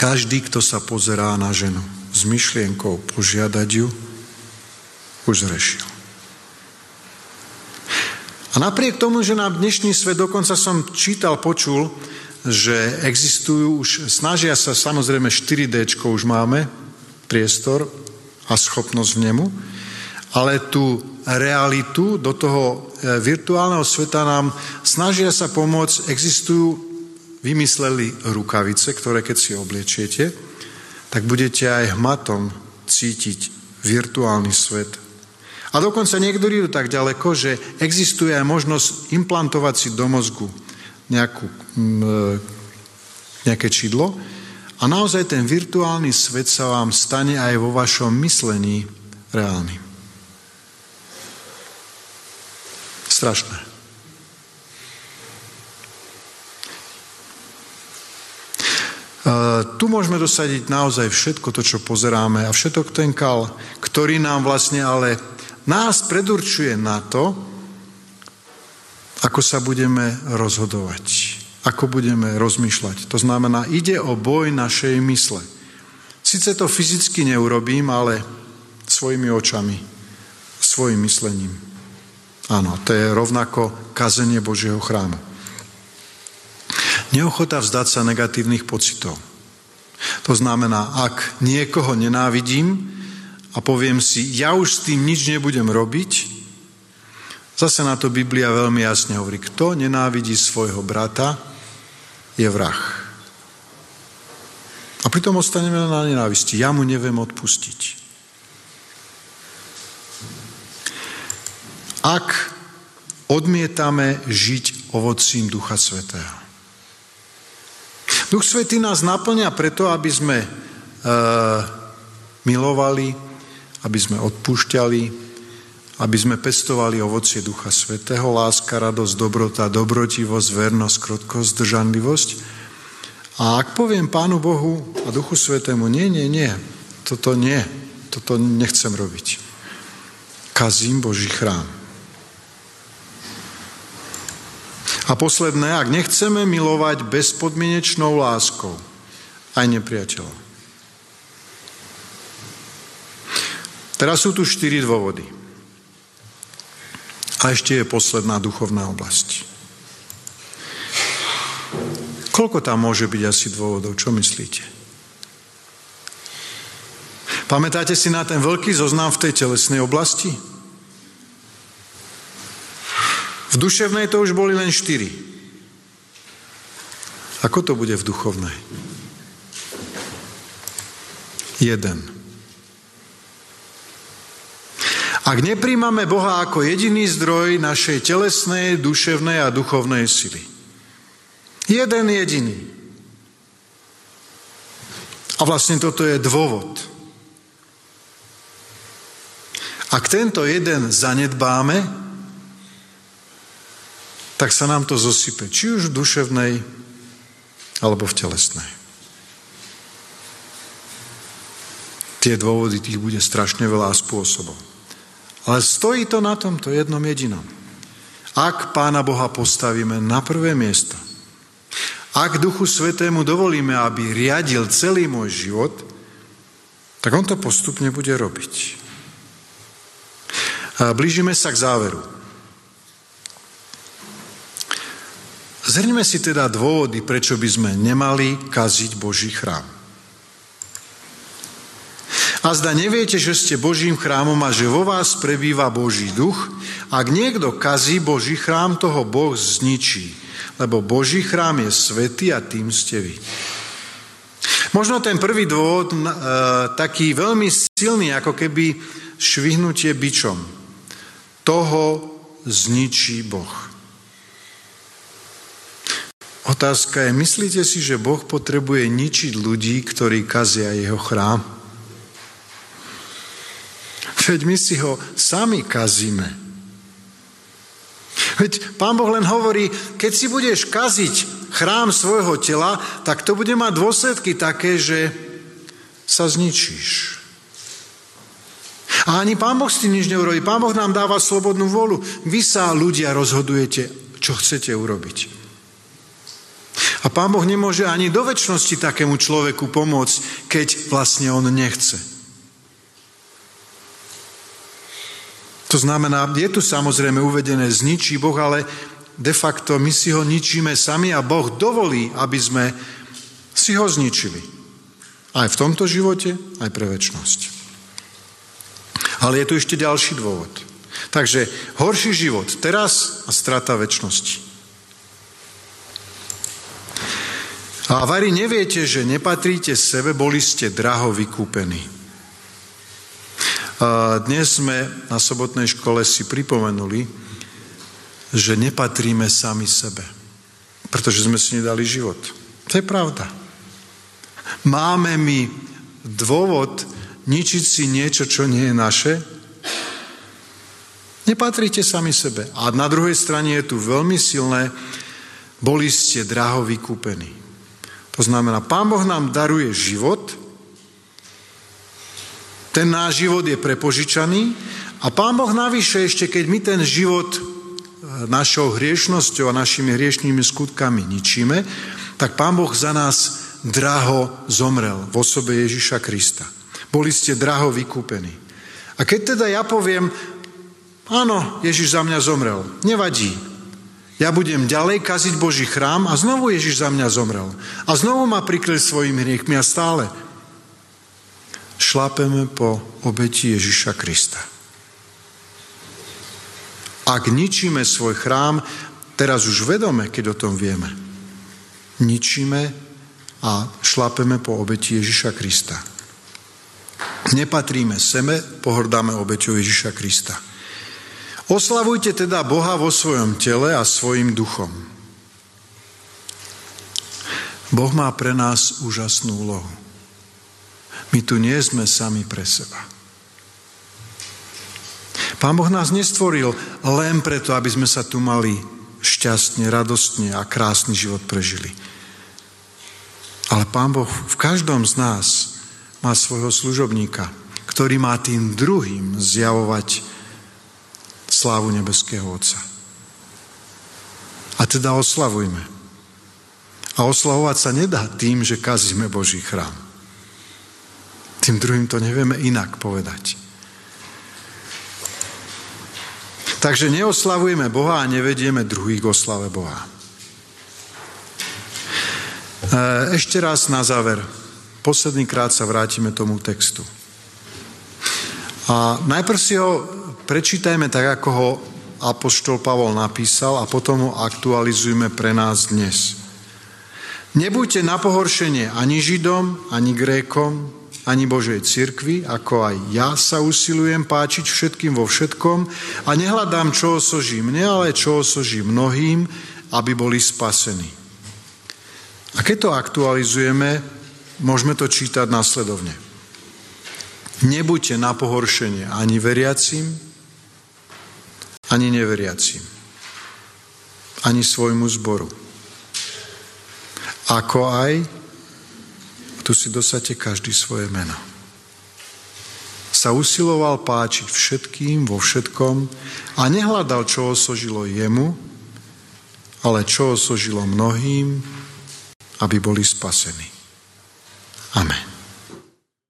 Každý, kto sa pozerá na ženu s myšlienkou požiadať ju, už zrešil. A napriek tomu, že nám dnešný svet, dokonca som čítal, počul, že existujú už, snažia sa, samozrejme 4D už máme, priestor a schopnosť v nemu, ale tú realitu do toho e, virtuálneho sveta nám snažia sa pomôcť. Existujú, vymysleli rukavice, ktoré keď si obliečiete, tak budete aj hmatom cítiť virtuálny svet. A dokonca niektorí idú tak ďaleko, že existuje aj možnosť implantovať si do mozgu nejakú, e, nejaké čidlo a naozaj ten virtuálny svet sa vám stane aj vo vašom myslení reálnym. Strašné. Tu môžeme dosadiť naozaj všetko to, čo pozeráme a všetok ten kal, ktorý nám vlastne ale nás predurčuje na to, ako sa budeme rozhodovať, ako budeme rozmýšľať. To znamená, ide o boj našej mysle. Sice to fyzicky neurobím, ale svojimi očami, svojim myslením. Áno, to je rovnako kazenie Božieho chrámu. Neochota vzdať sa negatívnych pocitov. To znamená, ak niekoho nenávidím a poviem si, ja už s tým nič nebudem robiť, zase na to Biblia veľmi jasne hovorí, kto nenávidí svojho brata, je vrah. A pritom ostaneme na nenávisti. Ja mu neviem odpustiť. Ak odmietame žiť ovocím Ducha Svetého. Duch Svetý nás naplňa preto, aby sme e, milovali, aby sme odpúšťali, aby sme pestovali ovocie Ducha Svetého, láska, radosť, dobrota, dobrotivosť, vernosť, krotkosť, zdržanlivosť. A ak poviem Pánu Bohu a Duchu Svetému, nie, nie, nie, toto nie, toto nechcem robiť. Kazím Boží chrám. A posledné, ak nechceme milovať bezpodmienečnou láskou aj nepriateľov. Teraz sú tu štyri dôvody. A ešte je posledná duchovná oblasť. Koľko tam môže byť asi dôvodov? Čo myslíte? Pamätáte si na ten veľký zoznam v tej telesnej oblasti? V duševnej to už boli len štyri. Ako to bude v duchovnej? Jeden. Ak nepríjmame Boha ako jediný zdroj našej telesnej, duševnej a duchovnej sily. Jeden jediný. A vlastne toto je dôvod. Ak tento jeden zanedbáme, tak sa nám to zosype, či už v duševnej, alebo v telesnej. Tie dôvody, tých bude strašne veľa spôsobov. Ale stojí to na tomto jednom jedinom. Ak Pána Boha postavíme na prvé miesto, ak Duchu Svetému dovolíme, aby riadil celý môj život, tak On to postupne bude robiť. A blížime sa k záveru. Zhrňme si teda dôvody, prečo by sme nemali kaziť Boží chrám. A zda neviete, že ste Božím chrámom a že vo vás prebýva Boží duch? Ak niekto kazí Boží chrám, toho Boh zničí, lebo Boží chrám je svetý a tým ste vy. Možno ten prvý dôvod, e, taký veľmi silný, ako keby švihnutie bičom. Toho zničí Boh. Otázka je, myslíte si, že Boh potrebuje ničiť ľudí, ktorí kazia jeho chrám? Veď my si ho sami kazíme. Veď Pán Boh len hovorí, keď si budeš kaziť chrám svojho tela, tak to bude mať dôsledky také, že sa zničíš. A ani Pán Boh s tým nič neurobí. Pán Boh nám dáva slobodnú volu. Vy sa ľudia rozhodujete, čo chcete urobiť. A Pán Boh nemôže ani do väčšnosti takému človeku pomôcť, keď vlastne on nechce. To znamená, je tu samozrejme uvedené zničí Boh, ale de facto my si ho ničíme sami a Boh dovolí, aby sme si ho zničili. Aj v tomto živote, aj pre väčšnosť. Ale je tu ešte ďalší dôvod. Takže horší život teraz a strata väčšnosti. A vari neviete, že nepatríte sebe, boli ste draho vykúpení. Dnes sme na sobotnej škole si pripomenuli, že nepatríme sami sebe, pretože sme si nedali život. To je pravda. Máme mi dôvod ničiť si niečo, čo nie je naše? Nepatríte sami sebe. A na druhej strane je tu veľmi silné, boli ste draho vykúpení. To znamená, Pán Boh nám daruje život, ten náš život je prepožičaný a Pán Boh navyše ešte, keď my ten život e, našou hriešnosťou a našimi hriešnými skutkami ničíme, tak Pán Boh za nás draho zomrel v osobe Ježiša Krista. Boli ste draho vykúpení. A keď teda ja poviem, áno, Ježiš za mňa zomrel, nevadí. Ja budem ďalej kaziť Boží chrám a znovu Ježiš za mňa zomrel. A znovu ma prikryl svojimi hriechmi a stále šlapeme po obeti Ježiša Krista. Ak ničíme svoj chrám, teraz už vedome, keď o tom vieme, ničíme a šlapeme po obeti Ježiša Krista. Nepatríme seme, pohrdáme obeťou Ježiša Krista. Oslavujte teda Boha vo svojom tele a svojim duchom. Boh má pre nás úžasnú úlohu. My tu nie sme sami pre seba. Pán Boh nás nestvoril len preto, aby sme sa tu mali šťastne, radostne a krásny život prežili. Ale Pán Boh v každom z nás má svojho služobníka, ktorý má tým druhým zjavovať slávu nebeského Otca. A teda oslavujme. A oslavovať sa nedá tým, že kazíme Boží chrám. Tým druhým to nevieme inak povedať. Takže neoslavujeme Boha a nevedieme druhých k oslave Boha. E, ešte raz na záver. Posledný krát sa vrátime tomu textu. A najprv si ho prečítajme tak, ako ho Apoštol Pavol napísal a potom ho aktualizujme pre nás dnes. Nebuďte na pohoršenie ani Židom, ani Grékom, ani Božej cirkvi, ako aj ja sa usilujem páčiť všetkým vo všetkom a nehľadám, čo osoží mne, ale čo osoží mnohým, aby boli spasení. A keď to aktualizujeme, Môžeme to čítať následovne. Nebuďte na pohoršenie ani veriacim, ani neveriacim, ani svojmu zboru. Ako aj, tu si dosate každý svoje meno. Sa usiloval páčiť všetkým vo všetkom a nehľadal, čo osožilo jemu, ale čo osožilo mnohým, aby boli spasení. Amen.